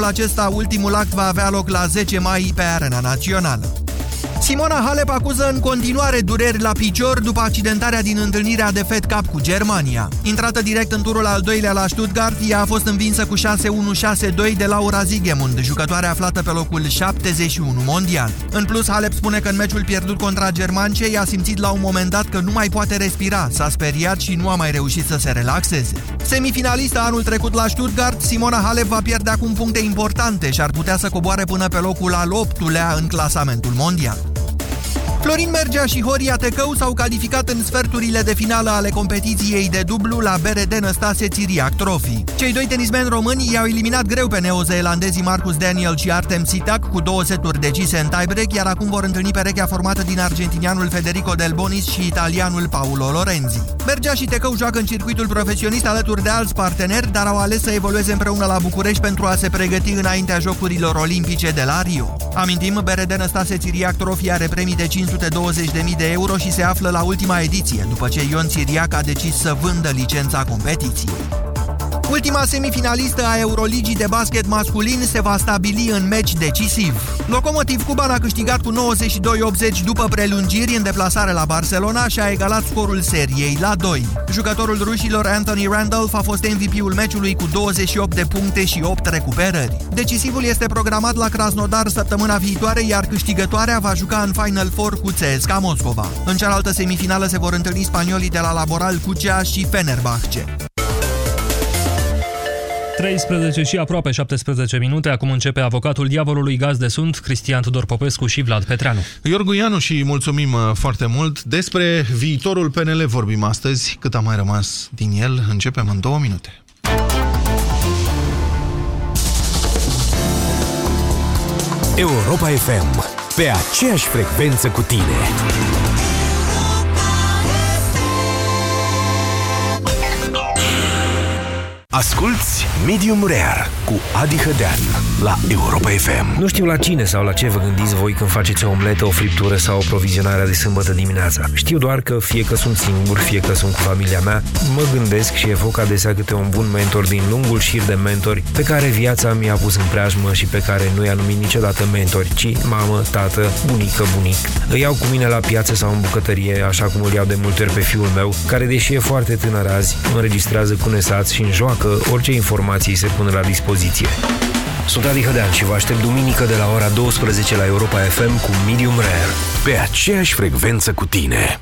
anul acesta ultimul act va avea loc la 10 mai pe arena națională. Simona Halep acuză în continuare dureri la picior după accidentarea din întâlnirea de Fed Cup cu Germania. Intrată direct în turul al doilea la Stuttgart, ea a fost învinsă cu 6-1-6-2 de Laura Zigemund, jucătoare aflată pe locul 71 mondial. În plus, Halep spune că în meciul pierdut contra germancei a simțit la un moment dat că nu mai poate respira, s-a speriat și nu a mai reușit să se relaxeze. Semifinalistă anul trecut la Stuttgart, Simona Halep va pierde acum puncte importante și ar putea să coboare până pe locul al 8-lea în clasamentul mondial. Florin Mergea și Horia Tecău s-au calificat în sferturile de finală ale competiției de dublu la BRD Năstase Țiriac Trophy. Cei doi tenismeni români i-au eliminat greu pe neozeelandezii Marcus Daniel și Artem Sitak cu două seturi decise în tiebreak, iar acum vor întâlni perechea formată din argentinianul Federico Del Bonis și italianul Paulo Lorenzi. Mergea și Tecău joacă în circuitul profesionist alături de alți parteneri, dar au ales să evolueze împreună la București pentru a se pregăti înaintea Jocurilor Olimpice de la Rio. Amintim, BRD Năstase Țiriac Trophy are premii de 5 520.000 de euro și se află la ultima ediție, după ce Ion Țiriac a decis să vândă licența competiției. Ultima semifinalistă a Euroligii de basket masculin se va stabili în meci decisiv. Locomotiv Cuban a câștigat cu 92-80 după prelungiri în deplasare la Barcelona și a egalat scorul seriei la 2. Jucătorul rușilor Anthony Randolph a fost MVP-ul meciului cu 28 de puncte și 8 recuperări. Decisivul este programat la Krasnodar săptămâna viitoare, iar câștigătoarea va juca în Final Four cu CSKA Moscova. În cealaltă semifinală se vor întâlni spaniolii de la Laboral Cucea și Fenerbahce. 13 și aproape 17 minute. Acum începe avocatul diavolului gaz de sunt, Cristian Tudor Popescu și Vlad Petreanu. Iorgu Ianu și mulțumim uh, foarte mult. Despre viitorul PNL vorbim astăzi. Cât a mai rămas din el, începem în două minute. Europa FM. Pe aceeași frecvență cu tine. Asculți Medium Rare cu Adi Hădean la Europa FM. Nu știu la cine sau la ce vă gândiți voi când faceți o omletă, o friptură sau o provizionare de sâmbătă dimineața. Știu doar că fie că sunt singur, fie că sunt cu familia mea, mă gândesc și evoc adesea câte un bun mentor din lungul șir de mentori pe care viața mi-a pus în preajmă și pe care nu i-a numit niciodată mentori, ci mamă, tată, bunică, bunic. Îi iau cu mine la piață sau în bucătărie, așa cum îl iau de multe ori pe fiul meu, care deși e foarte tânăr azi, înregistrează cu nesați și înjoacă orice informații se pun la dispoziție. Sunt Adi Hădean și vă aștept duminică de la ora 12 la Europa FM cu Medium Rare. Pe aceeași frecvență cu tine.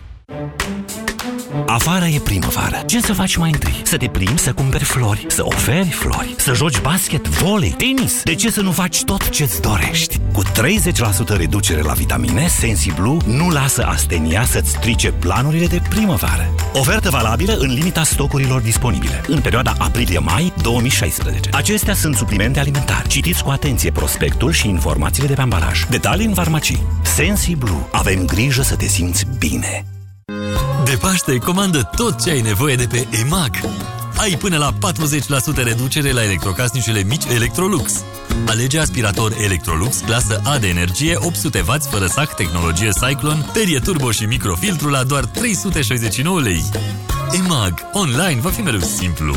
Afară e primăvară. Ce să faci mai întâi? Să te plimbi, să cumperi flori, să oferi flori, să joci basket, volei, tenis. De ce să nu faci tot ce-ți dorești? Cu 30% reducere la vitamine, SensiBlue nu lasă astenia să-ți strice planurile de primăvară. Ofertă valabilă în limita stocurilor disponibile, în perioada aprilie-mai 2016. Acestea sunt suplimente alimentare. Citiți cu atenție prospectul și informațiile de pe ambalaj. Detalii în farmacii. SensiBlue. Avem grijă să te simți bine. De Paște, comandă tot ce ai nevoie de pe EMAG. Ai până la 40% reducere la electrocasnicele mici Electrolux. Alege aspirator Electrolux clasă A de energie 800W fără sac, tehnologie Cyclone, perie turbo și microfiltru la doar 369 lei. EMAG. Online va fi mereu simplu.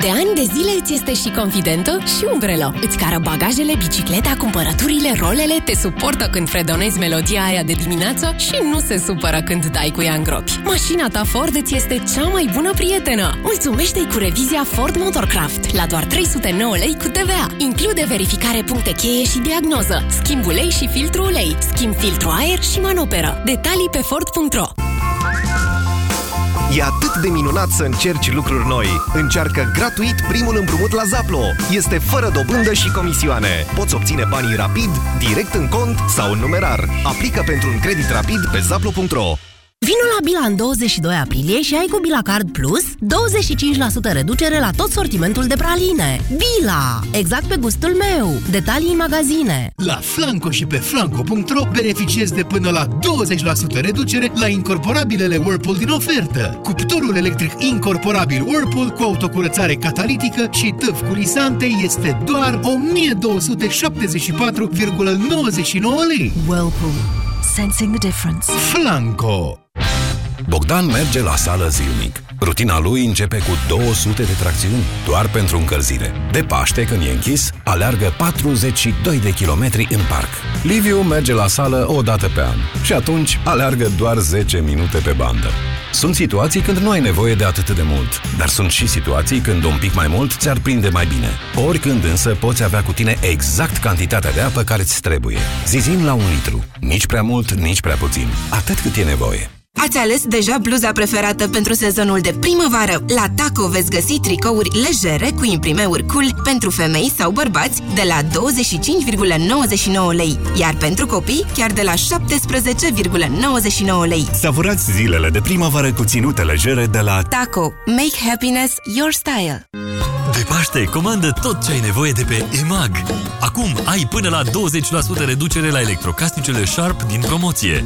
De ani de zile îți este și confidentă și umbrelă. Îți cară bagajele, bicicleta, cumpărăturile, rolele, te suportă când fredonezi melodia aia de dimineață și nu se supără când dai cu ea în gropi. Mașina ta Ford îți este cea mai bună prietenă. Mulțumește-i cu revizia Ford Motorcraft la doar 309 lei cu TVA. Include verificare puncte cheie și diagnoză, schimb ulei și filtru ulei, schimb filtru aer și manoperă. Detalii pe Ford.ro E atât de minunat să încerci lucruri noi. Încearcă gratuit primul împrumut la Zaplo. Este fără dobândă și comisioane. Poți obține banii rapid, direct în cont sau în numerar. Aplică pentru un credit rapid pe zaplo.ro. Vino la Bila în 22 aprilie și ai cu Bila Card Plus 25% reducere la tot sortimentul de praline. Bila! Exact pe gustul meu. Detalii în magazine. La Flanco și pe flanco.ro beneficiezi de până la 20% reducere la incorporabilele Whirlpool din ofertă. Cuptorul electric incorporabil Whirlpool cu autocurățare catalitică și tâf curisante este doar 1274,99 lei. Whirlpool. Sensing the difference. Flanco. Bogdan merge la sală zilnic. Rutina lui începe cu 200 de tracțiuni doar pentru încălzire. De Paște, când e închis, aleargă 42 de kilometri în parc. Liviu merge la sală o dată pe an și atunci aleargă doar 10 minute pe bandă. Sunt situații când nu ai nevoie de atât de mult, dar sunt și situații când un pic mai mult ți-ar prinde mai bine. Oricând însă poți avea cu tine exact cantitatea de apă care îți trebuie. Zizim la un litru. Nici prea mult, nici prea puțin. Atât cât e nevoie. Ați ales deja bluza preferată pentru sezonul de primăvară. La Taco veți găsi tricouri legere cu imprimeuri cool pentru femei sau bărbați de la 25,99 lei, iar pentru copii chiar de la 17,99 lei. Savurați zilele de primăvară cu ținute legere de la Taco. Make happiness your style. De Paște, comandă tot ce ai nevoie de pe EMAG. Acum ai până la 20% reducere la electrocasnicele Sharp din promoție.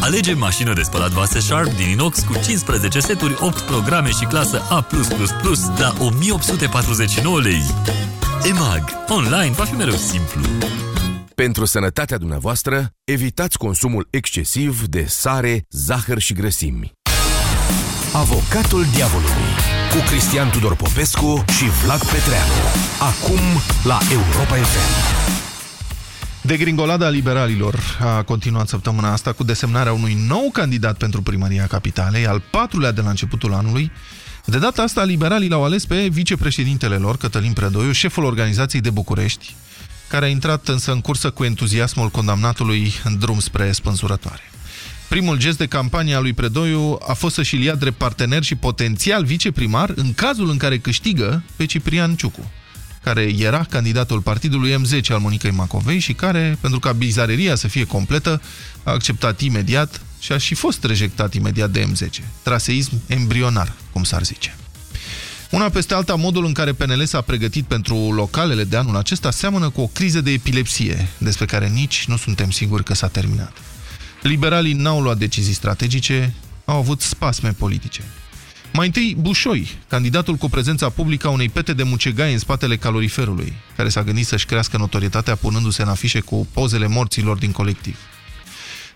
Alege mașină de spălat vase Sharp din inox cu 15 seturi, 8 programe și clasă A+++ la 1849 lei. EMAG. Online va fi mereu simplu. Pentru sănătatea dumneavoastră, evitați consumul excesiv de sare, zahăr și grăsimi. Avocatul diavolului cu Cristian Tudor Popescu și Vlad Petreanu. Acum la Europa FM. Degringolada liberalilor a continuat săptămâna asta cu desemnarea unui nou candidat pentru primăria capitalei, al patrulea de la începutul anului. De data asta, liberalii l-au ales pe vicepreședintele lor, Cătălin Predoiu, șeful organizației de București, care a intrat însă în cursă cu entuziasmul condamnatului în drum spre spânzurătoare. Primul gest de campanie a lui Predoiu a fost să-și ia drept partener și potențial viceprimar în cazul în care câștigă pe Ciprian Ciucu care era candidatul partidului M10 al Monicăi Macovei și care, pentru ca bizareria să fie completă, a acceptat imediat și a și fost rejectat imediat de M10. Traseism embrionar, cum s-ar zice. Una peste alta, modul în care PNL s-a pregătit pentru localele de anul acesta seamănă cu o criză de epilepsie, despre care nici nu suntem siguri că s-a terminat. Liberalii n-au luat decizii strategice, au avut spasme politice. Mai întâi, Bușoi, candidatul cu prezența publică a unei pete de mucegai în spatele caloriferului, care s-a gândit să-și crească notorietatea punându-se în afișe cu pozele morților din colectiv.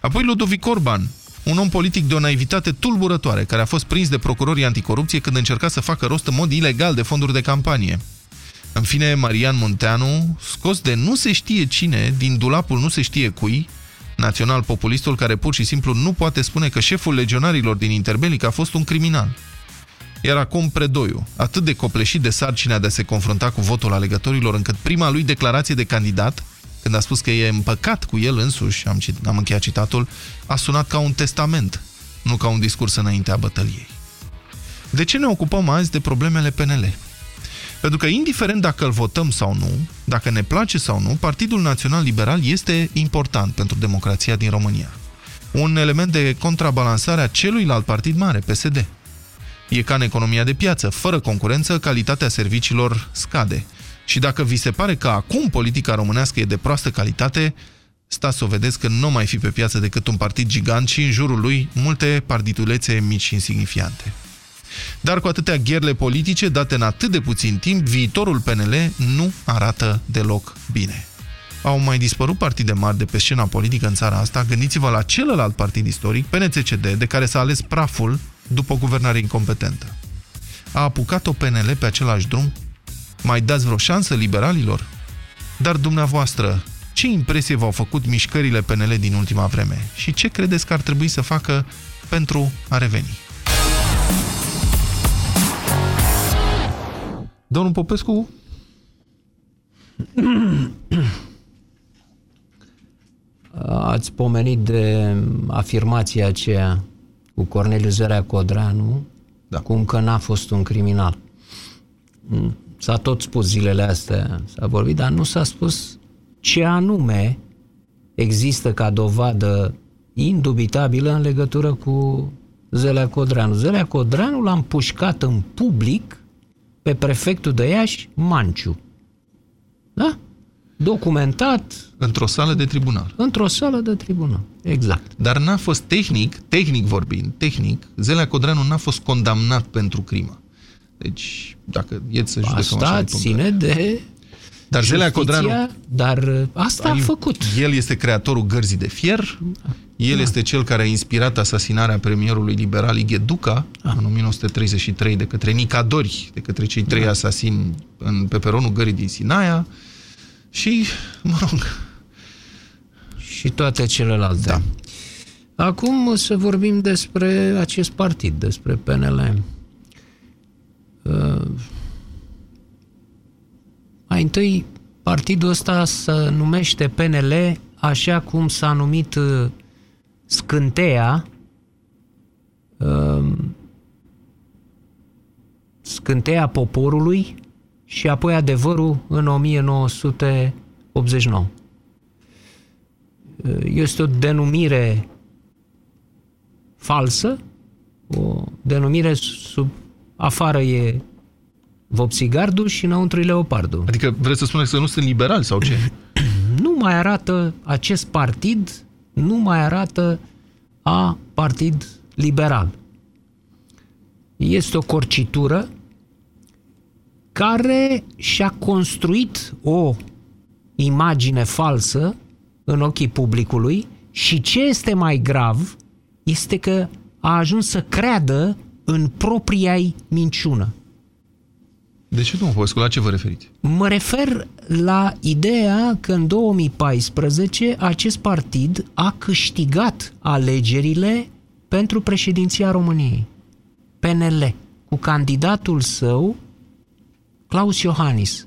Apoi Ludovic Orban, un om politic de o naivitate tulburătoare, care a fost prins de procurorii anticorupție când încerca să facă rost în mod ilegal de fonduri de campanie. În fine, Marian Munteanu, scos de nu se știe cine, din dulapul nu se știe cui, național-populistul care pur și simplu nu poate spune că șeful legionarilor din Interbelic a fost un criminal. Iar acum Predoiu, atât de copleșit de sarcina de a se confrunta cu votul alegătorilor, încât prima lui declarație de candidat, când a spus că e împăcat cu el însuși, am, am încheiat citatul, a sunat ca un testament, nu ca un discurs înaintea bătăliei. De ce ne ocupăm azi de problemele PNL? Pentru că, indiferent dacă îl votăm sau nu, dacă ne place sau nu, Partidul Național Liberal este important pentru democrația din România. Un element de contrabalansare a celuilalt partid mare, PSD. E ca în economia de piață. Fără concurență, calitatea serviciilor scade. Și dacă vi se pare că acum politica românească e de proastă calitate, stați să o vedeți că nu mai fi pe piață decât un partid gigant și în jurul lui multe partitulețe mici și insignifiante. Dar cu atâtea gherle politice date în atât de puțin timp, viitorul PNL nu arată deloc bine. Au mai dispărut partide mari de pe scena politică în țara asta, gândiți-vă la celălalt partid istoric, PNCCD, de care s-a ales praful după o guvernare incompetentă. A apucat-o PNL pe același drum? Mai dați vreo șansă liberalilor? Dar dumneavoastră, ce impresie v-au făcut mișcările PNL din ultima vreme? Și ce credeți că ar trebui să facă pentru a reveni? Domnul Popescu? Ați pomenit de afirmația aceea cu Corneliu Zărea Codranu, da. cum că n-a fost un criminal. Mm. S-a tot spus zilele astea, s-a vorbit, dar nu s-a spus ce anume există ca dovadă indubitabilă în legătură cu Zelea Codranu. Zelea Codranu l-a împușcat în public pe prefectul de Iași, Manciu. Da? documentat. Într-o sală de tribunal. Într-o sală de tribunal, exact. Dar n-a fost tehnic, tehnic vorbind, tehnic, Zelea Codranu n-a fost condamnat pentru crimă. Deci, dacă e să judecăm Asta așa ține de dar Zelea Codranu... Dar asta a făcut. El este creatorul gărzii de fier, El da. este cel care a inspirat asasinarea premierului liberal Igheduca da. în 1933 de către Nicadori, de către cei trei da. asasini în, pe peronul gării din Sinaia și, mă rog... Și toate celelalte. Da. Acum să vorbim despre acest partid, despre PNL. Uh, mai întâi, partidul ăsta se numește PNL așa cum s-a numit uh, scânteia uh, scânteia poporului și apoi adevărul în 1989. Uh, este o denumire falsă, o denumire sub afară e vopsigardul și înăuntru e leopardul. Adică vreți să spuneți că nu sunt liberali sau ce? nu mai arată acest partid, nu mai arată a partid liberal. Este o corcitură care și-a construit o imagine falsă în ochii publicului și ce este mai grav este că a ajuns să creadă în propria minciună. De ce, domnul Popescu, la ce vă referiți? Mă refer la ideea că în 2014 acest partid a câștigat alegerile pentru președinția României. PNL, cu candidatul său, Claus Iohannis.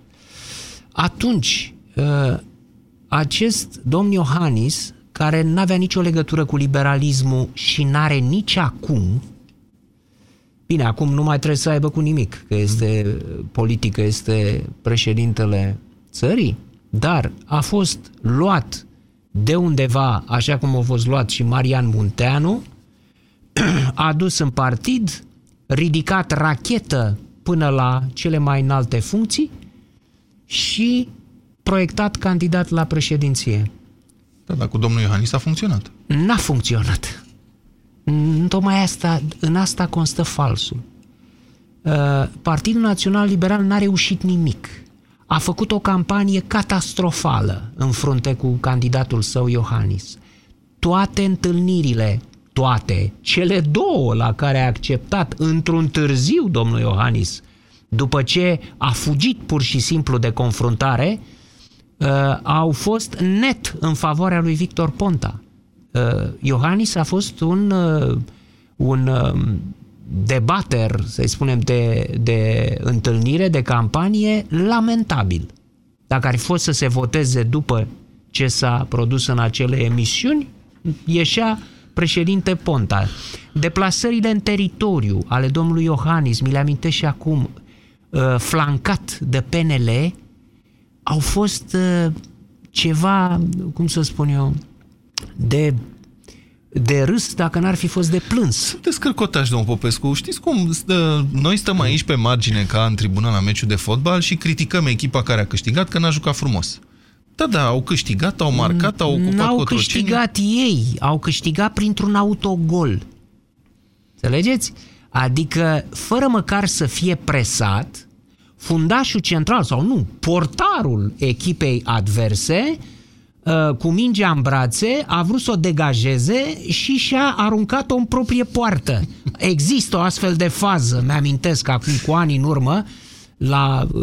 Atunci, ă, acest domn Iohannis, care nu avea nicio legătură cu liberalismul și n-are nici acum, Bine, acum nu mai trebuie să aibă cu nimic, că este politică, este președintele țării, dar a fost luat de undeva, așa cum a fost luat și Marian Munteanu, a dus în partid, ridicat rachetă până la cele mai înalte funcții și proiectat candidat la președinție. Da, dar cu domnul Iohannis a funcționat. N-a funcționat. Tocmai asta, în asta constă falsul. Uh, Partidul Național Liberal n-a reușit nimic. A făcut o campanie catastrofală în frunte cu candidatul său Iohannis. Toate întâlnirile, toate, cele două la care a acceptat într-un târziu domnul Iohannis, după ce a fugit pur și simplu de confruntare, uh, au fost net în favoarea lui Victor Ponta. Uh, Iohannis a fost un, uh, un um, debater, să spunem, de, de întâlnire, de campanie, lamentabil. Dacă ar fi fost să se voteze după ce s-a produs în acele emisiuni, ieșea președinte Ponta. Deplasările în teritoriu ale domnului Iohannis, mi le amintesc și acum, uh, flancat de PNL, au fost ceva, cum să spun eu, de de râs dacă n-ar fi fost de plâns. Sunteți cărcotași, domnul Popescu. Știți cum? Stă, noi stăm aici pe margine ca în tribunal la meciul de fotbal și criticăm echipa care a câștigat că n-a jucat frumos. Da, da, au câștigat, au marcat, au ocupat N-au câștigat ei, au câștigat printr-un autogol. Înțelegeți? Adică, fără măcar să fie presat, fundașul central sau nu, portarul echipei adverse Uh, cu mingea în brațe, a vrut să o degajeze și și-a aruncat-o în proprie poartă. Există o astfel de fază, mi-amintesc acum cu ani în urmă, la uh,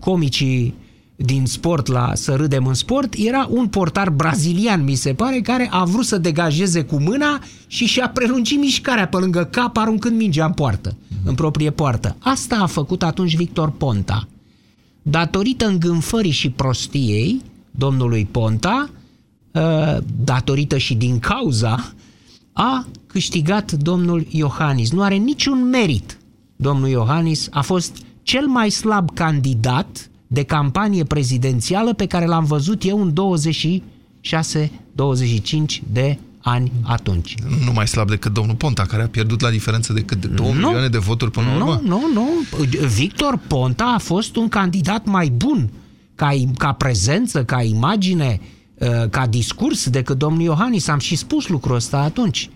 comicii din sport la Să râdem în sport, era un portar brazilian, mi se pare, care a vrut să degajeze cu mâna și și-a prelungit mișcarea pe lângă cap, aruncând mingea în poartă, în proprie poartă. Asta a făcut atunci Victor Ponta. Datorită îngânfării și prostiei, domnului Ponta, ă, datorită și din cauza, a câștigat domnul Iohannis. Nu are niciun merit. Domnul Iohannis a fost cel mai slab candidat de campanie prezidențială pe care l-am văzut eu în 26-25 de ani atunci. Nu mai slab decât domnul Ponta, care a pierdut la diferență de cât de 2 nu, milioane de voturi până la urmă? Nu, nu, nu. Victor Ponta a fost un candidat mai bun ca, ca prezență, ca imagine, uh, ca discurs decât domnul Iohannis. Am și spus lucrul ăsta atunci.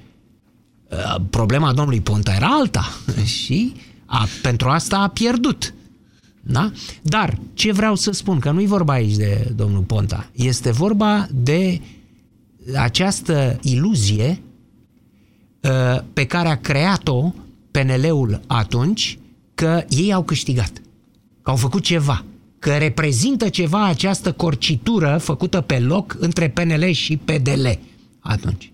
Uh, problema domnului Ponta era alta și a, pentru asta a pierdut. Da? Dar ce vreau să spun, că nu-i vorba aici de domnul Ponta, este vorba de această iluzie uh, pe care a creat-o PNL-ul atunci că ei au câștigat, că au făcut ceva, că reprezintă ceva această corcitură făcută pe loc între PNL și PDL atunci.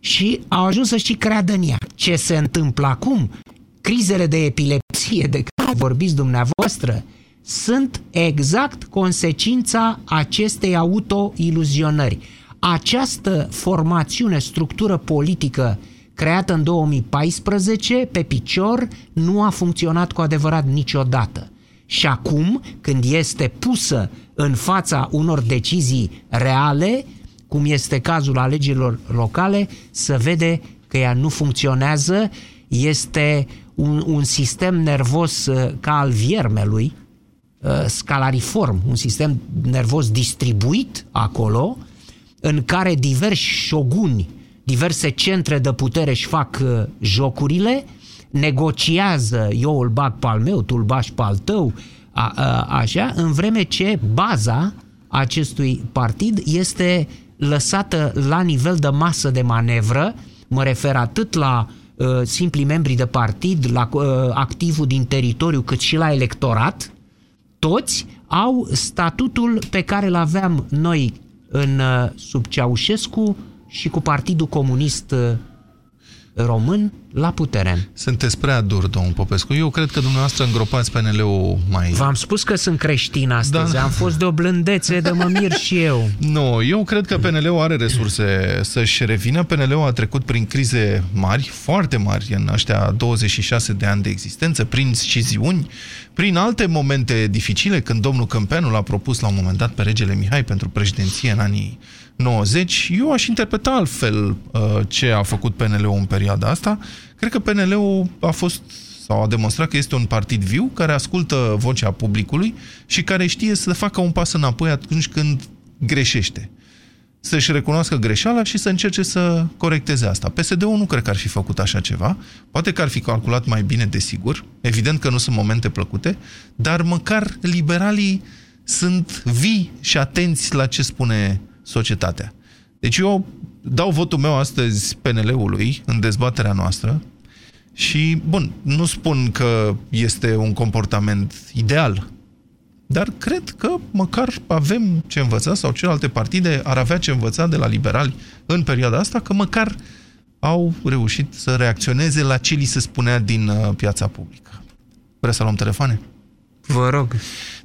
Și au ajuns să și creadă în ea. Ce se întâmplă acum? Crizele de epilepsie de care vorbiți dumneavoastră sunt exact consecința acestei autoiluzionări. Această formațiune, structură politică creată în 2014, pe picior, nu a funcționat cu adevărat niciodată. Și acum, când este pusă în fața unor decizii reale, cum este cazul alegerilor locale, să vede că ea nu funcționează, este un, un sistem nervos uh, ca al viermelui, uh, scalariform, un sistem nervos distribuit acolo, în care diversi șoguni, diverse centre de putere își fac uh, jocurile, negociază, eu îl bag pe al meu, tu îl bagi pe al tău, a, a, așa, în vreme ce baza acestui partid este lăsată la nivel de masă de manevră, mă refer atât la uh, simpli membri de partid, la uh, activul din teritoriu, cât și la electorat, toți au statutul pe care îl aveam noi în uh, sub Ceaușescu și cu Partidul Comunist uh, român la putere. Sunteți prea dur, domnul Popescu. Eu cred că dumneavoastră îngropați PNL-ul mai... V-am spus că sunt creștin astăzi. Da. Am fost de o blândețe de mă mir și eu. Nu, eu cred că PNL-ul are resurse să-și revină. PNL-ul a trecut prin crize mari, foarte mari, în ăștia 26 de ani de existență, prin sciziuni, prin alte momente dificile, când domnul Câmpeanu l-a propus la un moment dat pe regele Mihai pentru președinție în anii 90, eu aș interpreta altfel uh, ce a făcut PNL-ul în perioada asta. Cred că PNL-ul a fost sau a demonstrat că este un partid viu care ascultă vocea publicului și care știe să facă un pas înapoi atunci când greșește. Să-și recunoască greșeala și să încerce să corecteze asta. PSD-ul nu cred că ar fi făcut așa ceva. Poate că ar fi calculat mai bine, desigur. Evident că nu sunt momente plăcute, dar măcar liberalii sunt vii și atenți la ce spune societatea. Deci eu dau votul meu astăzi PNL-ului în dezbaterea noastră și, bun, nu spun că este un comportament ideal, dar cred că măcar avem ce învăța sau celelalte partide ar avea ce învăța de la liberali în perioada asta, că măcar au reușit să reacționeze la ce li se spunea din uh, piața publică. Vreți să luăm telefoane? Vă rog.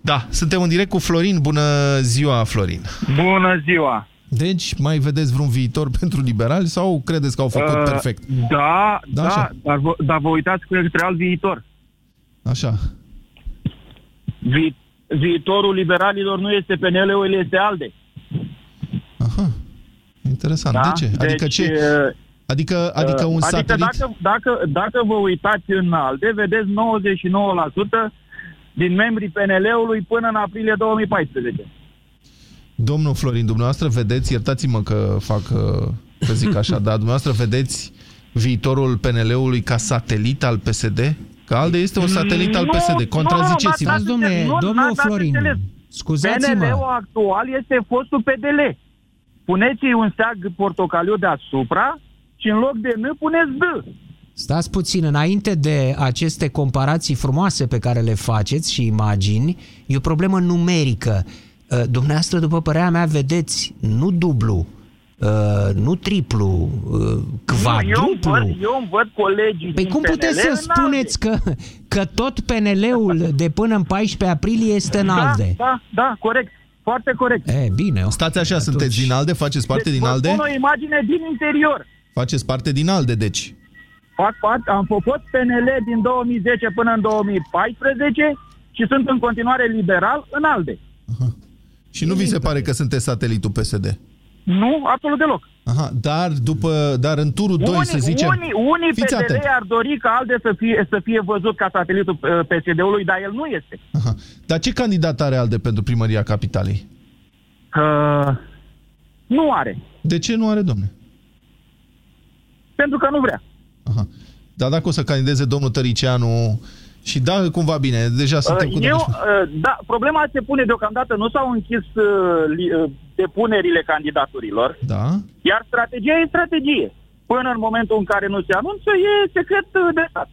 Da, suntem în direct cu Florin. Bună ziua, Florin. Bună ziua. Deci, mai vedeți vreun viitor pentru liberali sau credeți că au făcut uh, perfect? Da, da, da dar, vă, dar vă uitați cu alt viitor. Așa. Vi, viitorul liberalilor nu este PNL-ul, este ALDE. Aha. Interesant. Da? De ce? Adică deci, ce? Adică, adică un adică satelit... Dacă, dacă, dacă vă uitați în ALDE, vedeți 99% din membrii PNL-ului până în aprilie 2014. Domnul Florin, dumneavoastră vedeți, iertați-mă că fac, să zic așa, dar dumneavoastră vedeți viitorul PNL-ului ca satelit al PSD? Că ALDE este un satelit al PSD. Contraziceți-mă. Nu, domnule, domnul Florin, scuzați-mă. PNL-ul actual este fostul PDL. Puneți un steag portocaliu deasupra și în loc de N puneți D. Stați puțin, înainte de aceste comparații frumoase pe care le faceți și imagini, e o problemă numerică. Uh, dumneavoastră, după părerea mea, vedeți nu dublu, uh, nu triplu, quadruplu. Eu, eu, eu îmi văd colegii Păi cum puteți să spuneți că, că tot PNL-ul de până în 14 aprilie este în da, ALDE? Da, da, corect. Foarte corect. E, bine. Stați așa, atunci... sunteți din ALDE? Faceți parte deci, din ALDE? Vă o imagine din interior. Faceți parte din ALDE, deci. Fac parte, am făcut PNL din 2010 până în 2014 și sunt în continuare liberal în ALDE. Aha. Și nu vi se pare că sunteți satelitul PSD? Nu, absolut deloc. Aha, dar, după, dar în turul unii, 2, să zicem... Unii, unii PDL ar dori ca ALDE să fie, să fie văzut ca satelitul uh, PSD-ului, dar el nu este. Aha. Dar ce candidat are ALDE pentru primăria capitalei? Uh, nu are. De ce nu are, domne? Pentru că nu vrea. Aha. Dar dacă o să candideze domnul Tăricianu, Și da, cum va bine, deja suntem cu Eu, uh, da, problema se pune deocamdată, nu s-au închis uh, li, uh, depunerile candidaturilor, Da. iar strategia e strategie. Până în momentul în care nu se anunță, e secret uh, de stat.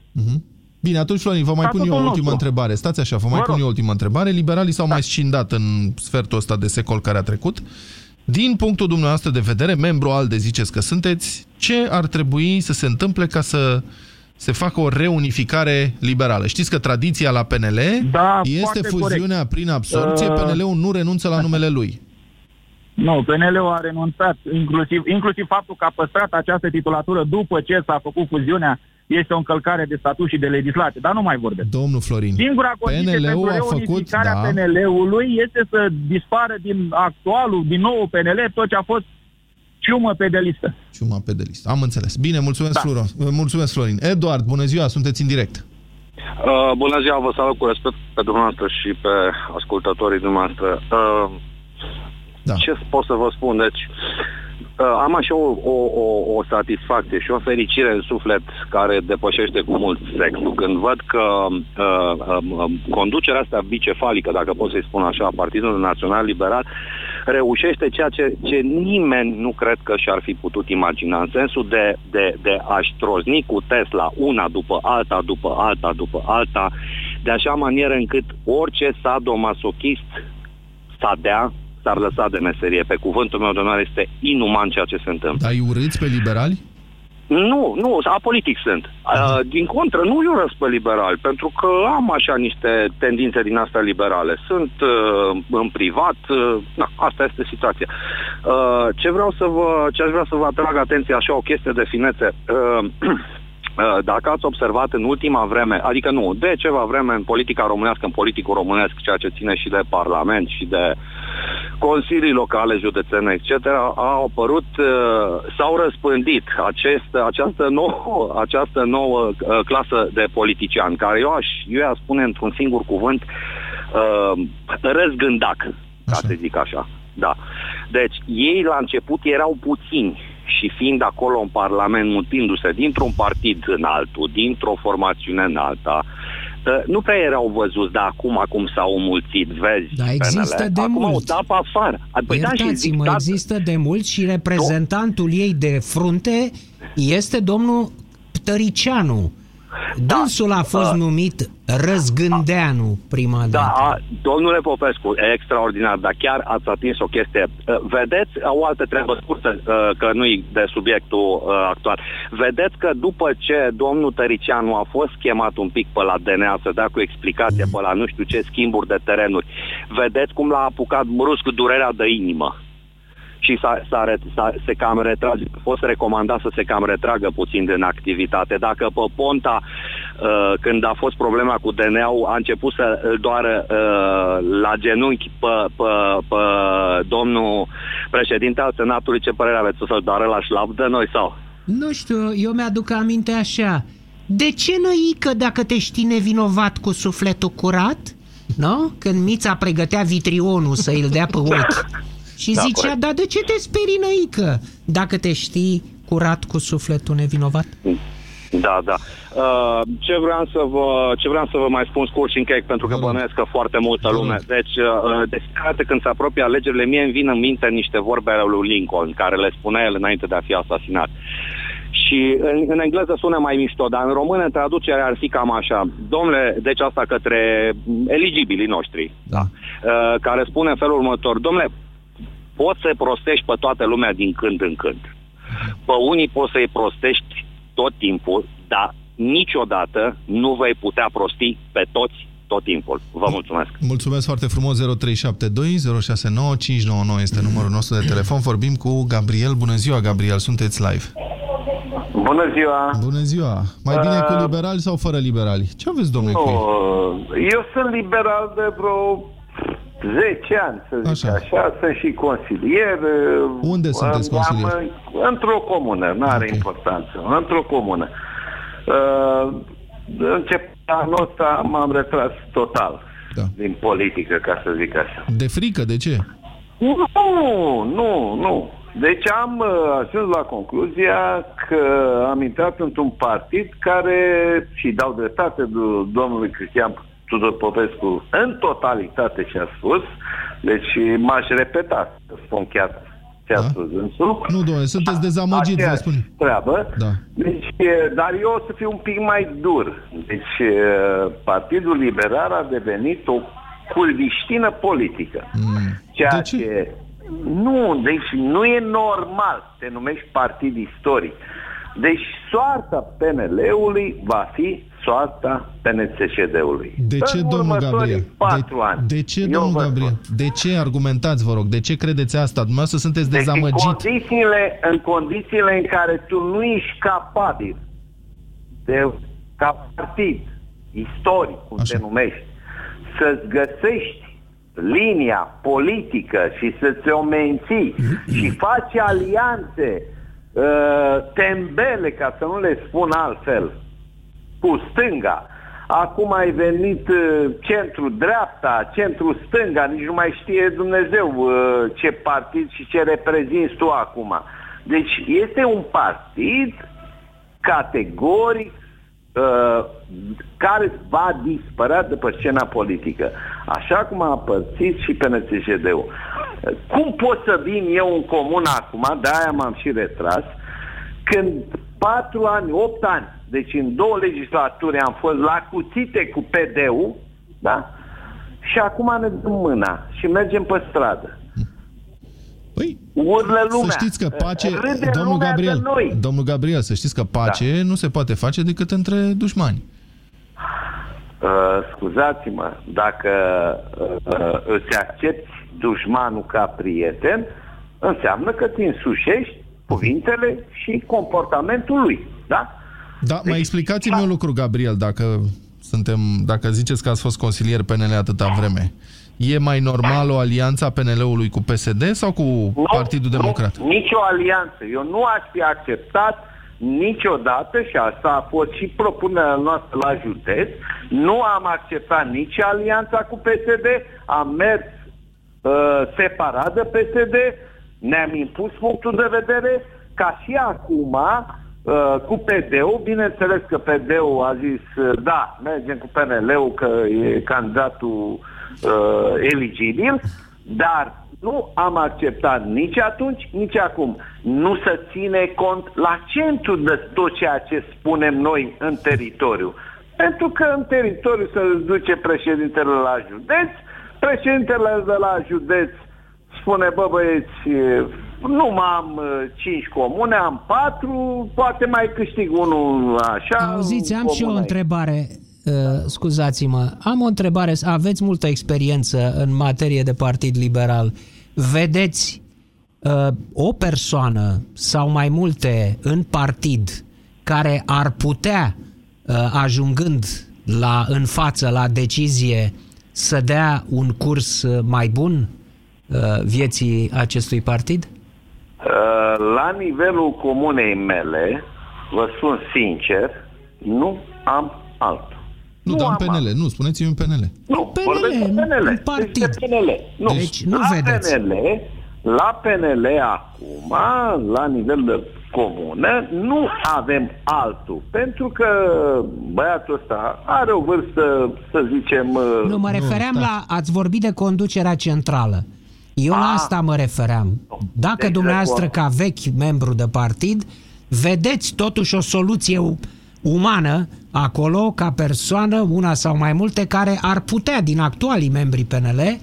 Bine, atunci, Florin, vă mai pun eu o Statutul ultimă nostru. întrebare. Stați așa, vă mai Vă pun rog. eu o ultimă întrebare. Liberalii s-au mai scindat în sfertul ăsta de secol care a trecut. Din punctul dumneavoastră de vedere, membru al de ziceți că sunteți, ce ar trebui să se întâmple ca să se facă o reunificare liberală? Știți că tradiția la PNL Da, este foarte fuziunea corect. prin absorpție, Uh, PNL-ul nu renunță la numele lui. Nu, PNL-ul a renunțat, inclusiv, inclusiv faptul că a păstrat această titulatură după ce s-a făcut fuziunea, este o încălcare de statut și de legislație, dar nu mai vorbesc. Domnul Florin, Singura condiție PNL-ul pentru a făcut, reunificarea da. PNL-ului este să dispară din actualul, din nou PNL, tot ce a fost ciumă pe de listă. Ciuma pe de listă. Am înțeles. Bine, mulțumesc, Da. Floro. Mulțumesc, Florin. Eduard, bună ziua, sunteți în direct. Uh, bună ziua, vă salut cu respect pe dumneavoastră și pe ascultătorii dumneavoastră. Uh, da. Ce pot să vă spun? Deci, uh, am așa o, o, o, o satisfacție și o fericire în suflet care depășește cu mult sexul. Când văd că uh, uh, conducerea asta bicefalică, dacă pot să-i spun așa, a Partidului Național Liberal, reușește ceea ce, ce nimeni nu cred că și-ar fi putut imagina, în sensul de, de, de a-și trozni cu Tesla una după alta, după alta, după alta, de așa manieră încât orice sadomasochist sadea s-ar lăsa de meserie. Pe cuvântul meu de onoare este inuman ceea ce se întâmplă. Dar îi urâți pe liberali? Nu, nu, apolitic sunt. Uh, din contră, nu eu răs pe liberal, pentru că am așa niște tendințe din astea liberale. Sunt uh, în privat, uh, na, asta este situația. Uh, ce vreau să vă, ce aș vrea să vă atrag atenția, așa o chestie de finețe. Uh, Uh, dacă ați observat în ultima vreme, adică nu, de ceva vreme în politica românească, în politicul românesc, ceea ce ține și de Parlament și de consilii locale, județene, etc., au apărut, uh, s-au răspândit acest, această nouă, această nouă uh, clasă de politiciani, care eu aș, eu aș spune într-un singur cuvânt, uh, răzgândac, ca să zic așa. Da. Deci, ei la început erau puțini și fiind acolo în Parlament, mutindu-se dintr-un partid în altul, dintr-o formațiune în alta, uh, nu prea erau văzuți, dar acum, acum s-au mulțit, vezi? Da, există PNL. de acum mult. au dat pe afară. Păi da, și zic, Iertați-mă, da, există de mult și reprezentantul ei de frunte este domnul Tăricianu. Dânsul a fost numit Răzgândeanu prima Da, dată. a, domnule Popescu, e extraordinar, dar chiar ați atins o chestie. Uh, Vedeți, o altă treabă scurtă, uh, că nu-i de subiectul uh, actual. Vedeți că după ce domnul Tăricianu a fost chemat un pic pe la DNA să dea cu explicație pe la nu știu ce schimburi de terenuri, vedeți cum l-a apucat brusc durerea de inimă și s-a, s-a, re- s-a, se cam retrage, a fost recomandat să se cam retragă puțin din activitate. Dacă pe Ponta, uh, când a fost problema cu DNA-ul, a început să îl doară uh, la genunchi pe, pe, pe domnul președinte al Senatului, ce părere aveți? O să-l doară la șlap de noi sau? Nu știu, eu mi-aduc aminte așa. De ce năică dacă te știi nevinovat cu sufletul curat? Nu? Când Mița pregătea vitrionul să îl dea pe ochi. Și Da, zicea, corect. dar de ce te sperii năică dacă te știi curat cu sufletul nevinovat? Da, da. Uh, ce, vreau să vă, ce vreau să vă mai spun scurt și închei, pentru că bănuiesc că foarte multă lume. Deci, uh, de fiecare dată când se apropie alegerile, mie îmi vin în minte niște vorbe ale lui Lincoln, care le spunea el înainte de a fi asasinat. Și în, în engleză sună mai mișto, dar în română traducerea ar fi cam așa. Domnule, deci asta către eligibilii noștri, Da. uh, care spune în felul următor. Domnule, poți să prostești pe toată lumea din când în când. Pe unii poți să-i prostești tot timpul, dar niciodată nu vei putea prosti pe toți tot timpul. Vă mulțumesc. Mulțumesc foarte frumos 0372 069 599 este numărul nostru de telefon. Vorbim cu Gabriel. Bună ziua, Gabriel, sunteți live. Bună ziua! Bună ziua! Mai bine cu Uh, liberali sau fără liberali? Ce aveți, domnule, cu ei? Nu, eu sunt liberal de vreo 10 ani, să zic așa. așa. Sunt și consilier. Unde sunteți consilier? Am, într-o comună, nu are okay. importanță. Într-o comună. Uh, încep anul ăsta m-am retras total da. din politică, ca să zic așa. De frică, de ce? Nu, nu, nu. Deci am uh, ajuns la concluzia că am intrat într-un partid care, și dau dreptate do- domnului Cristian Tudor Popescu în totalitate și a spus, deci m-aș repeta, să spun chiar ce a spus dânsul. Nu, domnule, sunteți dezamăgit, vă Aceeași spun. treabă. Da. Deci, e, dar eu o să fiu un pic mai dur. Deci, e, Partidul Liberal a devenit o curviștină politică. Ceea de ce? ce... Nu, deci nu e normal să te numești partid istoric. Deci soarta PNL-ului va fi soarta PNCSD-ului. De ce, În domnul următorii Gabriel? patru de, ani. de ce, Eu domnul vă Gabriel? De ce argumentați, vă rog? De ce credeți asta? Dumneavoastră sunteți Deci în dezamăgit. condițiile, în condițiile în care tu nu ești capabil de, ca partid istoric, cum Așa. te numești, să-ți găsești linia politică și să-ți o menții și faci alianțe uh, tembele, ca să nu le spun altfel, cu stânga. Acum ai venit uh, centru-dreapta, centru-stânga, nici nu mai știe Dumnezeu uh, ce partid și ce reprezinți tu acum. Deci este un partid categoric uh, care va dispărea după scena politică. Așa cum a părțit și PNCJD-ul. Uh, Cum pot să vin eu în comun acum, de-aia m-am și retras, când patru ani, opt ani, deci în două legislaturi am fost la cuțite cu PD-ul, da? Și acum ne dăm mâna și mergem pe stradă. Păi, Urlă lumea. Să știți că pace, Râde domnul lumea Gabriel, de noi. domnul Gabriel, să știți că pace da. nu se poate face decât între dușmani. Uh, scuzați-mă, dacă uh, uh, îți accepti dușmanul ca prieten, înseamnă că îți însușești cuvintele și comportamentul lui, da? Da, mai explicați-mi un lucru, Gabriel, dacă suntem, dacă ziceți că ați fost consilier PNL atâta vreme. E mai normal o alianță a PNL-ului cu PSD sau cu Partidul Democrat? Nu, nici o alianță. Eu nu aș fi acceptat niciodată, și asta a fost și propunerea noastră la județ, nu am acceptat nici alianța cu PSD, am mers uh, separat de PSD, ne-am impus punctul de vedere, ca și acum, uh, cu PD-ul, bineînțeles că PD-ul a zis, uh, da, mergem cu PNL-ul că e candidatul uh, eligibil, dar nu am acceptat nici atunci, nici acum. Nu se ține cont la centru de tot ceea ce spunem noi în teritoriu. Pentru că în teritoriu se duce președintele la județ, președintele de la județ spune, bă băieți, nu mai am uh, cinci comune, am patru, poate mai câștig unul așa. Auziți, am și o comună. întrebare. Uh, scuzați-mă, am o întrebare. Aveți multă experiență în materie de partid liberal. Vedeți uh, o persoană sau mai multe în partid care ar putea, uh, ajungând la, în față la decizie, să dea un curs uh, mai bun uh, vieții acestui partid? Uh, La nivelul comunei mele, vă spun sincer, nu am altul. Nu, dar în PNL, nu, spuneți-mi în PNL. Nu, vorbesc de PNL. un partid. Deci de PNL. Nu. Deci nu la vedeți. PNL, la PNL acum, la nivel de comună, nu avem altul. Pentru că băiatul ăsta are o vârstă, să zicem... uh, Nu, mă refeream la, ați vorbit de conducerea centrală. Eu la asta mă refeream. Dacă Deci, dumneavoastră, de ca vechi membru de partid, vedeți totuși o soluție u- umană acolo, ca persoană, una sau mai multe, care ar putea, din actualii membri PNL,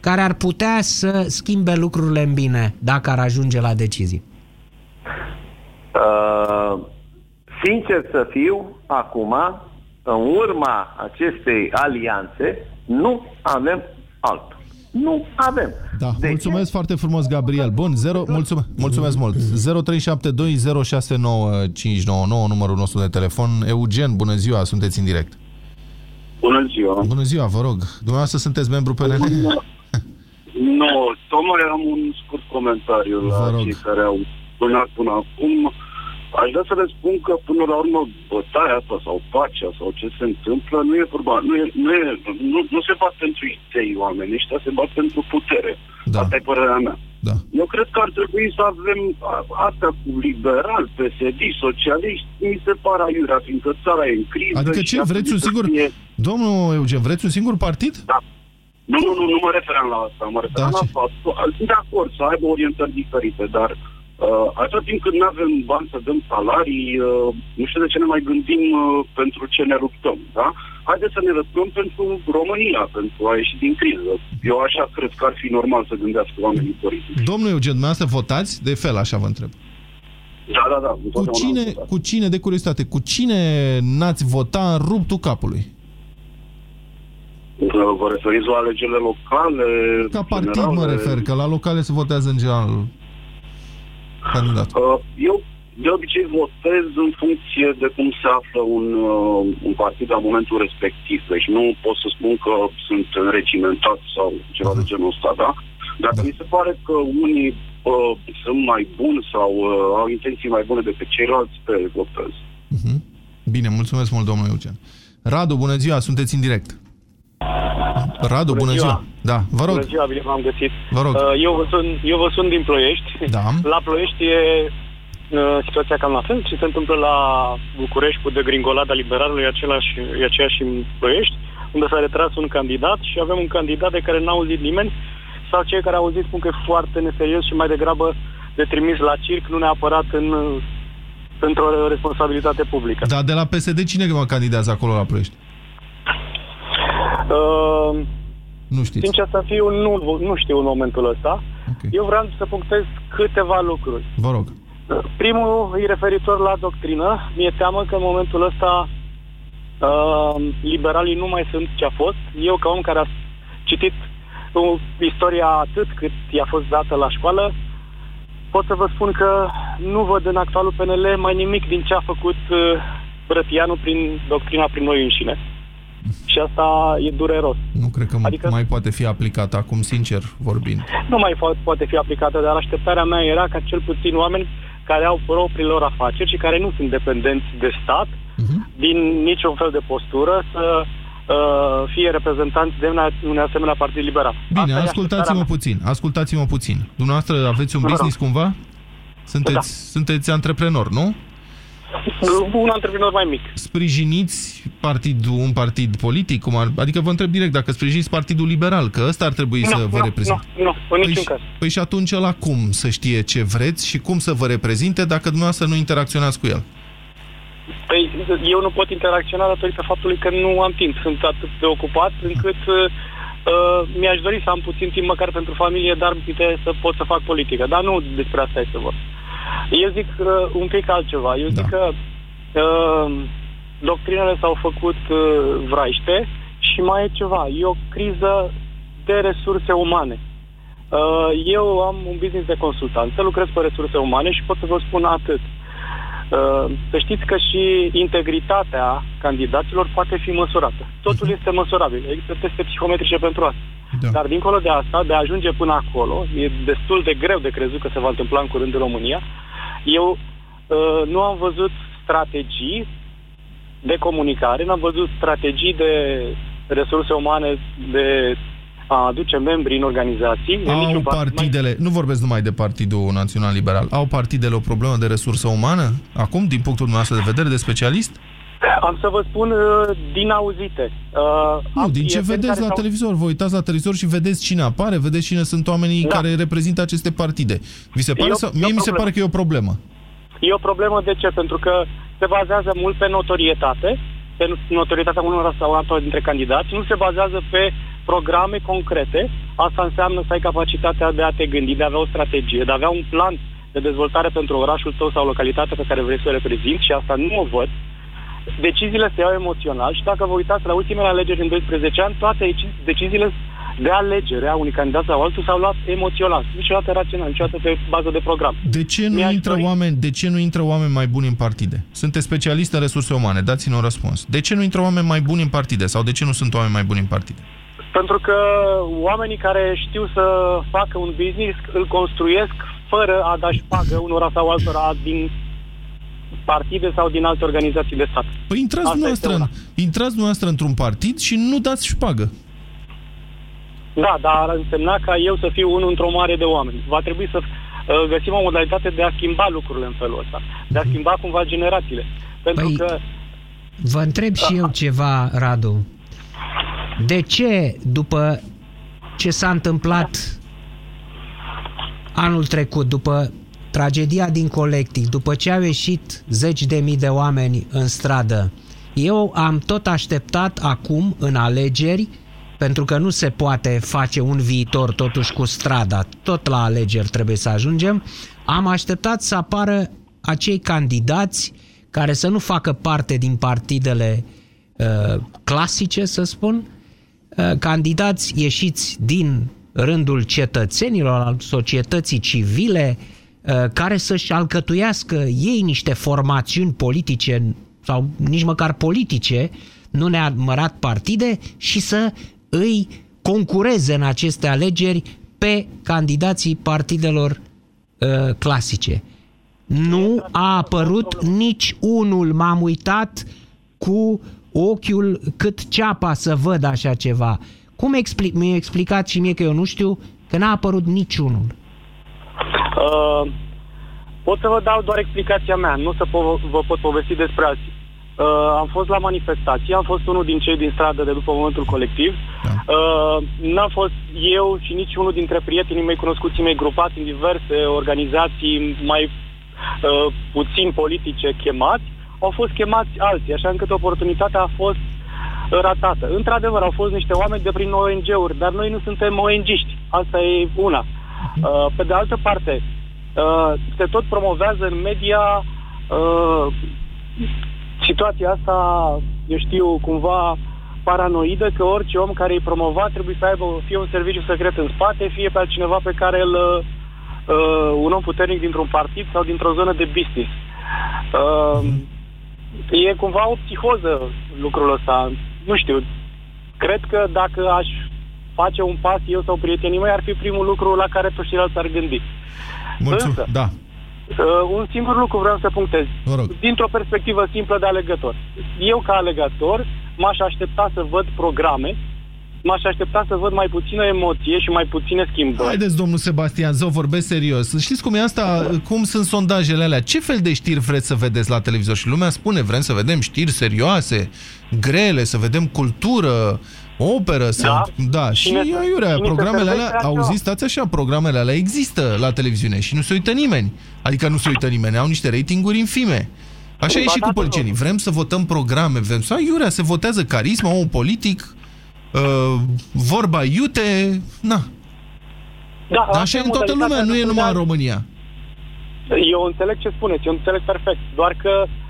care ar putea să schimbe lucrurile în bine, dacă ar ajunge la decizie. Uh, sincer să fiu, acum, în urma acestei alianțe, nu avem altul. Nu avem. Da, de mulțumesc ce? foarte frumos, Gabriel. Bun, zero, mulțumesc, mulțumesc mult. 0372069599, numărul nostru de telefon. Eugen, bună ziua, sunteți în direct. Bună ziua. Bună ziua, vă rog. Dumneavoastră sunteți membru PNL? Nu, tocmai am un scurt comentariu la cei care au sunat până acum. Aș vrea să le spun că până la urmă bătaia asta sau pacea sau ce se întâmplă nu e vorba, nu, e, nu, e, nu, nu se bat pentru idei oamenii ăștia, se bat pentru putere. Da. Asta e părerea mea. Da. Eu cred că ar trebui să avem a- astea cu liberal, PSD, socialiști, mi se pare aiurea, fiindcă țara e în criză. Adică și ce, ar vreți un trebui să singur... fie- Domnul Eugen, vreți un singur partid? Da. Nu, nu, nu, nu mă referam la asta, mă referam Da, la faptul, sunt de acord să aibă orientări diferite, dar uh, atâta timp când nu avem bani să dăm salarii, uh, nu știu de ce ne mai gândim uh, pentru ce ne luptăm, da? Haideți să ne luptăm pentru România, pentru a ieși din criză. Eu așa cred că ar fi normal să gândească oamenii politici. Domnul Eugen, dumneavoastră votați? De fel, așa vă întreb. Da, da, da. Cu întotdeauna am cine, votat. cu cine, de curiozitate, cu cine n-ați vota în ruptul capului? Uh, Vă referiți la alegerile locale? Ca partid mă generale? refer, că la locale se votează în general candidat. Uh, Eu de obicei votez în funcție de cum se află un, uh, un partid la momentul respectiv. Deci nu pot să spun că sunt înregimentat sau ceva de genul ăsta, da? Dacă mi se pare că unii uh, sunt mai buni sau uh, au intenții mai bune decât ceilalți, pe ei votez. Bine, mulțumesc mult, domnul Eugen. Radu, bună ziua, sunteți în direct. Radu, bună, ziua. Da, vă rog. Bună ziua, bine v-am găsit. Vă rog. Uh, Eu vă sun, eu vă sun din Ploiești. Da. La Ploiești e uh, situația cam la fel. Ce se întâmplă la București cu degringolada liberalului e, același, e aceeași și în Ploiești, unde s-a retras un candidat și avem un candidat de care n-a auzit nimeni sau cei care au auzit spun că e foarte neserios și mai degrabă de trimis la circ, nu neapărat în, într-o responsabilitate publică. Da, de la PSD cine mă candidează acolo la Ploiești? Uh, nu știți. Sincer să fiu, nu, nu știu în momentul ăsta. Okay. Eu vreau să punctez câteva lucruri. Vă rog. Primul e referitor la doctrină. Mi-e teamă că în momentul ăsta uh, liberalii nu mai sunt ce a fost. Eu, ca om care a citit uh, istoria atât cât i-a fost dată la școală, pot să vă spun că nu văd în actualul PNL mai nimic din ce a făcut uh, Brătianu prin doctrina prin noi înșine. Și asta e dureros. Nu cred că adică... mai poate fi aplicat acum, sincer vorbind. Nu mai po- poate fi aplicată, dar așteptarea mea era ca cel puțin oameni care au propriilor afaceri și care nu sunt dependenți de stat, uh-huh. din niciun fel de postură, să uh, fie reprezentanți de una- un asemenea partid liberal. Bine, Asta e ascultați-mă așteptarea puțin, ascultați-mă puțin. Dumneavoastră aveți un Vă rog. business cumva? Sunteți, Da. sunteți antreprenor, nu? Mea. Un antreprenor mai mic. Sprijiniți partidul, un partid politic? Cum ar, adică vă întreb direct dacă sprijiniți Partidul Liberal, că ăsta ar trebui Nu, să vă nu, reprezinte. Nu, nu, în niciun și, caz. păi și atunci la cum să știe ce vreți și cum să vă reprezinte dacă dumneavoastră nu interacționați cu el? Păi, eu nu pot interacționa datorită faptului că nu am timp. Sunt atât de ocupat încât uh, uh, mi-aș dori să am puțin timp măcar pentru familie, dar uite, să pot să fac politică. Dar nu despre asta este vorba. Eu zic uh, un pic altceva. Eu zic că uh, doctrinele s-au făcut uh, vraiște și mai e ceva. E o criză de resurse umane. Uh, eu am un business de consultanță, lucrez pe resurse umane și pot să vă spun atât. Uh, Să știți că și integritatea candidaților poate fi măsurată. Totul este măsurabil. Există teste psihometrice pentru asta. Da. Dar dincolo de asta, de a ajunge până acolo, e destul de greu de crezut că se va întâmpla în curând în România. Eu uh, nu am văzut strategii de comunicare, n-am văzut strategii de resurse umane de a aduce membri în organizații. în Au niciun partid. partidele, nu vorbesc numai de Partidul Național Liberal, au partidele o problemă de resursă umană? Acum, din punctul dumneavoastră de vedere, de specialist? Am să vă spun uh, din auzite. Uh, Nu, am din ce prieteni vedeți care la s-au- televizor? Vă uitați la televizor și vedeți cine apare, vedeți cine sunt oamenii Da. care reprezintă aceste partide. Vi se pare E o- sau... e o Mie mi se problemă. pare că e o problemă. E o problemă de ce? Pentru că se bazează mult pe notorietate, pe notorietatea unor sau altora dintre candidați, nu se bazează pe programe concrete. Asta înseamnă să ai capacitatea de a te gândi, de a avea o strategie, de a avea un plan de dezvoltare pentru orașul tău sau localitatea pe care vrei să o reprezinți și asta nu o văd. Deciziile se iau emoțional și dacă vă uitați la ultimele alegeri în 12 ani, toate deci- deciziile de alegere a unui candidat sau altul s-au luat emoțional, niciodată rațional, niciodată pe bază de program. De ce nu Mi-aș intră dori- oameni, de ce nu intră oameni mai buni în partide? Sunteți specialist în resurse umane, dați-ne un răspuns. De ce nu intră oameni mai buni în partide sau de ce nu sunt oameni mai buni în partide? Pentru că oamenii care știu să facă un business îl construiesc fără a da șpagă unora sau altora din partide sau din alte organizații de stat. Păi intrați Asta dumneavoastră, este în, intrați dumneavoastră într-un partid și nu dați șpagă. Da, dar ar însemna ca eu să fiu unul într-o mare de oameni. Va trebui să uh, găsim o modalitate de a schimba lucrurile în felul ăsta, de a schimba cumva generațiile. Pentru Păi, că Vă întreb și eu ceva, Radu. De ce, după ce s-a întâmplat anul trecut, după tragedia din colectiv, după ce au ieșit zeci de mii de oameni în stradă, eu am tot așteptat acum, în alegeri, pentru că nu se poate face un viitor totuși cu strada, tot la alegeri trebuie să ajungem, am așteptat să apară acei candidați care să nu facă parte din partidele uh, clasice, să spun, uh, candidați ieșiți din rândul cetățenilor, al societății civile, uh, care să-și alcătuiască ei niște formațiuni politice sau nici măcar politice, nu neapărat partide, și să îi concureze în aceste alegeri pe candidații partidelor uh, clasice. Nu a apărut nici unul, m-am uitat cu ochiul cât ceapa să văd așa ceva. Cum expli- mi-a explicat și mie că eu nu știu că n-a apărut niciunul. Uh, pot să vă dau doar explicația mea, nu să po- vă pot povesti despre alții. Uh, am fost la manifestație, am fost unul din cei din stradă de după momentul colectiv. Uh, n-am fost eu și nici unul dintre prietenii mei, cunoscuții mei, grupați în diverse organizații mai uh, puțin politice chemați, au fost chemați alții, așa încât oportunitatea a fost uh, ratată. Într-adevăr, au fost niște oameni de prin ONG-uri, dar noi nu suntem ONG-iști. Asta e una. Uh, pe de altă parte, uh, se tot promovează în media uh, situația asta, eu știu, cumva paranoidă că orice om care îi promova trebuie să aibă fie un serviciu secret în spate, fie pe altcineva pe care îl uh, un om puternic dintr-un partid sau dintr-o zonă de business. Uh, e cumva o psihoză lucrul ăsta. Nu știu, cred că dacă aș face un pas eu sau prietenii mei, ar fi primul lucru la care toți ceilalți ar gândi. Mulțumesc. Însă, Da. Uh, un singur lucru vreau să punctez. Vă rog. Dintr-o perspectivă simplă de alegător. Eu, ca alegător, m-aș aștepta să văd programe, m-aș aștepta să văd mai puțină emoție și mai puține schimbări. Haideți, domnul Sebastian, zău, vorbesc serios. Știți cum e asta? Cum sunt sondajele alea? Ce fel de știri vreți să vedeți la televizor? Și lumea spune, vrem să vedem știri serioase, grele, să vedem cultură, operă. Să... Da. da. Și, Cine se- aiurea, cine se programele servește alea, așa? auziți, stați așa, programele alea există la televiziune și nu se uită nimeni. Adică nu se uită nimeni, au niște ratinguri infime. Așa e Ba și da, cu da, politicienii. Vrem să votăm programe, vrem să... Aiurea, se votează carisma, om politic, uh, vorba iute, na, Da, dar așa e în toată lumea, nu e numai în România. Eu înțeleg ce spuneți, eu înțeleg perfect. Doar că uh,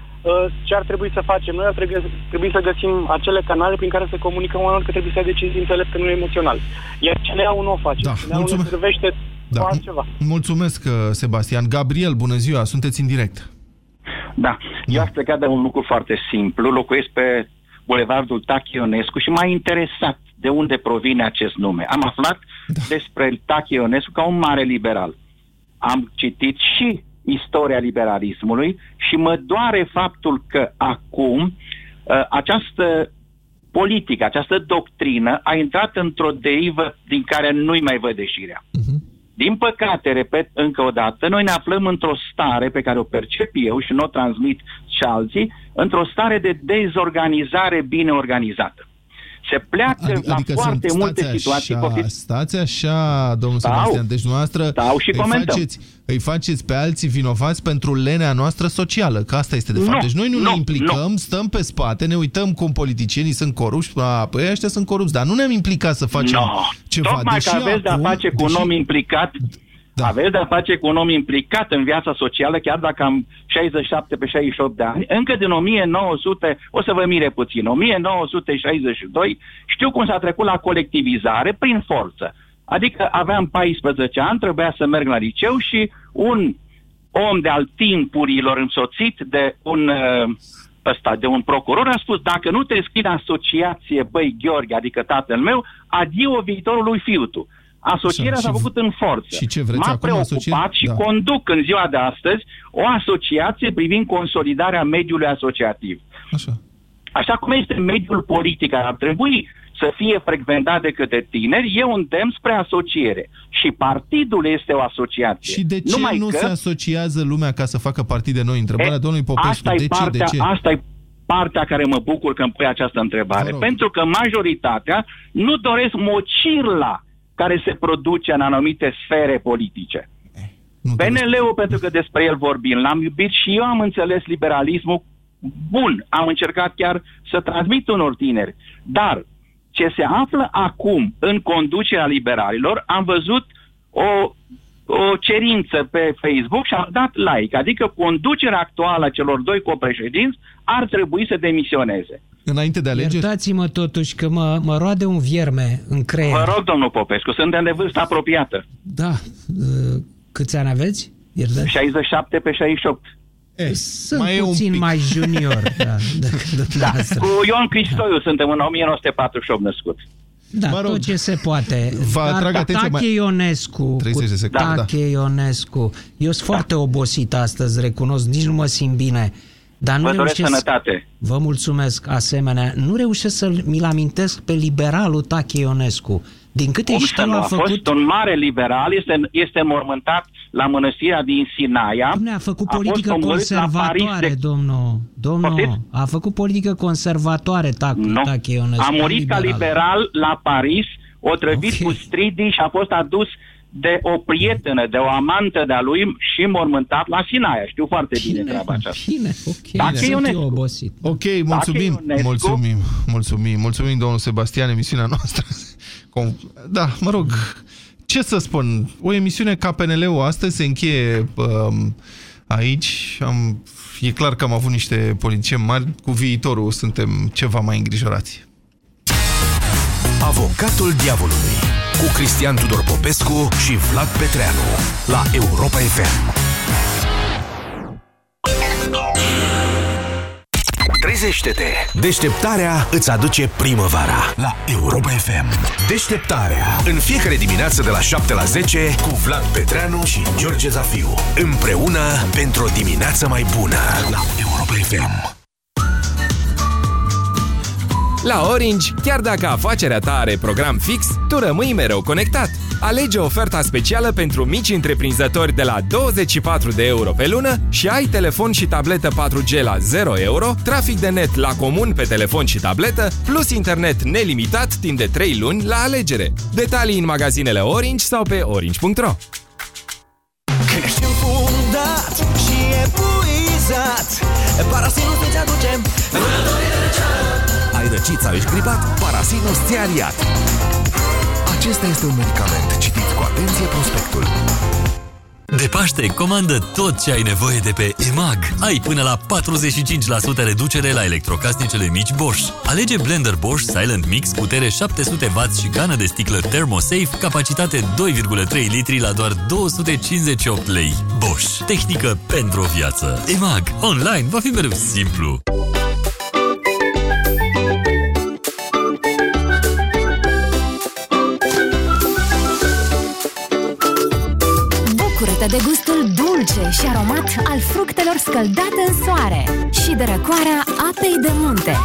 ce ar trebui să facem? Noi ar trebui, trebui să găsim acele canale prin care să comunicăm oamenilor că trebuie să ia decizii înțelepte, nu emoțional. Iar CNA-ul nu o face. Da, CNA-ul ne mulțumesc. servește Da. cu altceva. Mulțumesc, uh, Sebastian. Gabriel, bună ziua, sunteți în direct. Da, eu aș pleca de un lucru foarte simplu. Locuiesc pe Bulevardul Tachi Ionescu și m-a interesat de unde provine acest nume. Am aflat da. despre Tachi Ionescu ca un mare liberal. Am citit și istoria liberalismului și mă doare faptul că acum uh, această politică, această doctrină a intrat într-o derivă din care nu-i mai văd ieșirea. Din păcate, repet încă o dată, noi ne aflăm într-o stare pe care o percep eu și nu o transmit și alții, într-o stare de dezorganizare bine organizată. Se pleacă Adică, la adică foarte sunt, multe stați situații. așa, poftiți? stați așa, domnul Stau. Sebastian, deci dumneavoastră Stau și îi, comentăm. faceți, îi faceți pe alții vinovați pentru lenea noastră socială, că asta este de fapt. Nu, deci noi nu, nu, ne implicăm, stăm pe spate, ne uităm cum politicienii sunt corupți, a, păi ăștia sunt corupți, dar nu ne-am implicat să facem No. ceva. Tocmai deși că aveți de-a acum- face cu un deși- om implicat, da. aveți de-a face cu un om implicat în viața socială, chiar dacă am 67 pe 68 de ani, încă din 1900, o să vă mire puțin, 1962, știu cum s-a trecut la colectivizare prin forță. Adică aveam 14 ani, trebuia să merg la liceu și un om de al timpurilor însoțit de un uh, ăsta, de un procuror a spus, dacă nu te scrii în asociație, băi Gheorghe, adică tatăl meu, adio viitorului fiu tu. Asocierea Așa, s-a și- făcut în forță. și ce vreți M-a acum, preocupat asociere? și Da. conduc în ziua de astăzi o asociație privind consolidarea mediului asociativ. Așa. așa cum este mediul politic care ar trebui să fie frecventat de către tineri, e un demn spre asociere. Și partidul este o asociație. Și de ce Numai nu că... se asociază lumea ca să facă partide noi? Întrebarea E, domnului Popescu, asta de e ce, partea, de ce? Asta e partea care mă bucur că îmi pui această întrebare. Pentru că majoritatea nu doresc mocirla care se produce în anumite sfere politice. PNL-ul, pentru că despre el vorbim, l-am iubit și eu am înțeles liberalismul bun. Am încercat chiar să transmit unor tineri. Dar ce se află acum în conducerea liberalilor, am văzut o, o cerință pe Facebook și am dat like. Adică conducerea actuală a celor doi copreședinți ar trebui să demisioneze. Înainte de alegeri? Iertați-mă totuși că mă, mă roade un vierme în creier. Vă rog, domnul Popescu, suntem de vârstă apropiată. Da. Uh, Câți ani aveți? Iertați. 67 pe 68. Sunt mai puțin mai junior da, decât Da, dumneavoastră. cu Ion Cristoiu suntem în 1948 născut. Da, mă rog, tot ce se poate. Vă atrag atenția Tache mai- Ionescu. 30 de secunde, da. Tache Ionescu. Eu sunt foarte obosit astăzi, recunosc, nici nu mă simt bine. Dar nu Vă doresc reușesc, sănătate. Vă mulțumesc, asemenea. Nu reușesc să-l mi-l amintesc pe liberalul Tache Ionescu. Din câte Cum să știu, nu? a A făcut... fost un mare liberal, este, este mormântat la mănăstirea din Sinaia. Dom'le, a făcut fost politică omorât la Paris conservatoare, de- domnul. Domnul, Poftiți? a făcut politică conservatoare Tac, Nu. Tache Ionescu. A murit ca liberal. liberal la Paris, otrăvit cu stridii și a fost adus de o prietenă, de o amantă de-a lui și mormântat la Sinaia. Știu foarte bine, treaba aceasta. Bine, ok. Tache Sunt Ionescu. eu obosit. Ok, mulțumim, Ionescu. mulțumim, mulțumim, mulțumim, domnul Sebastian, emisiunea noastră. Com- Da, mă rog, ce să spun, o emisiune ca PNL-ul astăzi se încheie um, aici. Am, e clar că am avut niște politicieni mari, cu viitorul suntem ceva mai îngrijorați. Avocatul diavolului cu Cristian Tudor Popescu și Vlad Petreanu la Europa FM. Trezește-te! Deșteptarea îți aduce primăvara la Europa FM. Deșteptarea. În fiecare dimineață de la 7 la 10 cu Vlad Petreanu și George Zafiu. Împreună pentru o dimineață mai bună la Europa FM. La Orange, chiar dacă afacerea ta are program fix, tu rămâi mereu conectat. Alege oferta specială pentru mici întreprinzători de la 24 de euro pe lună și ai telefon și tabletă 4G la 0 euro, trafic de net la comun pe telefon și tabletă, plus internet nelimitat timp de 3 luni la alegere. Detalii în magazinele Orange sau pe orange.ro Ești înfundat și epuizat Parasinul să-ți aducem Ai răcit sau ești gripat? Parasinus ți-a aliat. Acesta este un medicament. Citiți cu atenție prospectul. De Paște, comandă tot ce ai nevoie de pe EMAG. Ai până la 45% reducere la electrocasnicele mici Bosch. Alege blender Bosch Silent Mix, putere 700W și cană de sticlă ThermoSafe, capacitate 2,3 litri la doar 258 lei. Bosch. Tehnică pentru o viață. EMAG. Online va fi mereu simplu. Bucură-te de gustul dulce și aromat al fructelor scăldate în soare și de răcoarea apei de munte.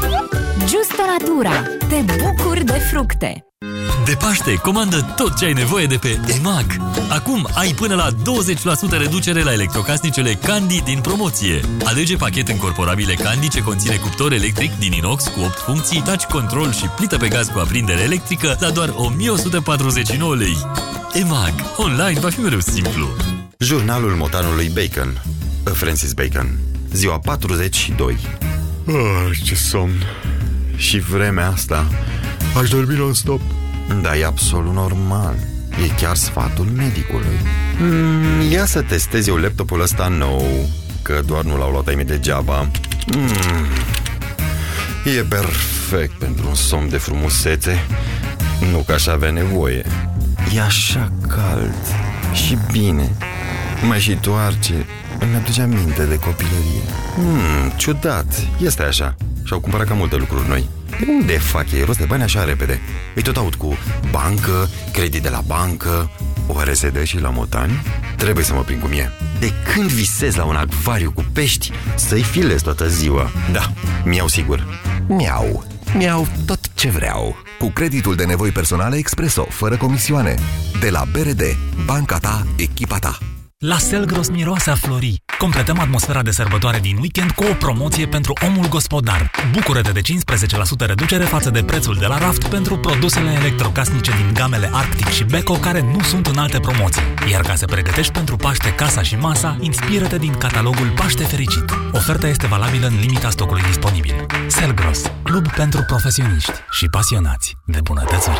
Justo Natura. Te bucuri de fructe. De Paște, comandă tot ce ai nevoie de pe EMAG. Acum ai până la 20% reducere la electrocasnicele Candy din promoție. Alege pachet încorporabile Candy ce conține cuptor electric din inox cu 8 funcții, touch control și plită pe gaz cu aprindere electrică la doar 1149 lei. EMAG. Online va fi mereu simplu. Jurnalul motanului Bacon. Francis Bacon. Ziua 42. Oh, ce somn. Și vremea asta. Aș dormi non-stop. Da, e absolut normal. E chiar sfatul medicului. Mm, ia să testez eu laptopul ăsta nou, că doar nu l-au luat ai mei degeaba. Mm, e perfect pentru un somn de frumusețe. Nu că aș avea nevoie. E așa cald și bine. Mai și toarce. Îmi aduce aminte de copilărie. Hmm, ciudat. Este așa. Și-au cumpărat cam multe lucruri noi. De unde fac ei rost de bani așa repede? Îi tot aud cu bancă, credit de la bancă, oare se dă și la motani? Trebuie să mă prind cum e. De când visez la un acvariu cu pești, să-i filez toată ziua. Da, mi-au sigur. Miau. Miau tot ce vreau. Cu creditul de nevoi personale Expreso, fără comisioane. De la BRD, banca ta, echipa ta. La Selgros miroase a flori. Completăm atmosfera de sărbătoare din weekend cu o promoție pentru omul gospodar. Bucură-te de 15% reducere față de prețul de la raft pentru produsele electrocasnice din gamele Arctic și Beko care nu sunt în alte promoții. Iar ca să pregătești pentru Paște casa și masa, inspiră-te din catalogul Paște Fericit. Oferta este valabilă în limita stocului disponibil. Selgros, club pentru profesioniști și pasionați de bunătățuri.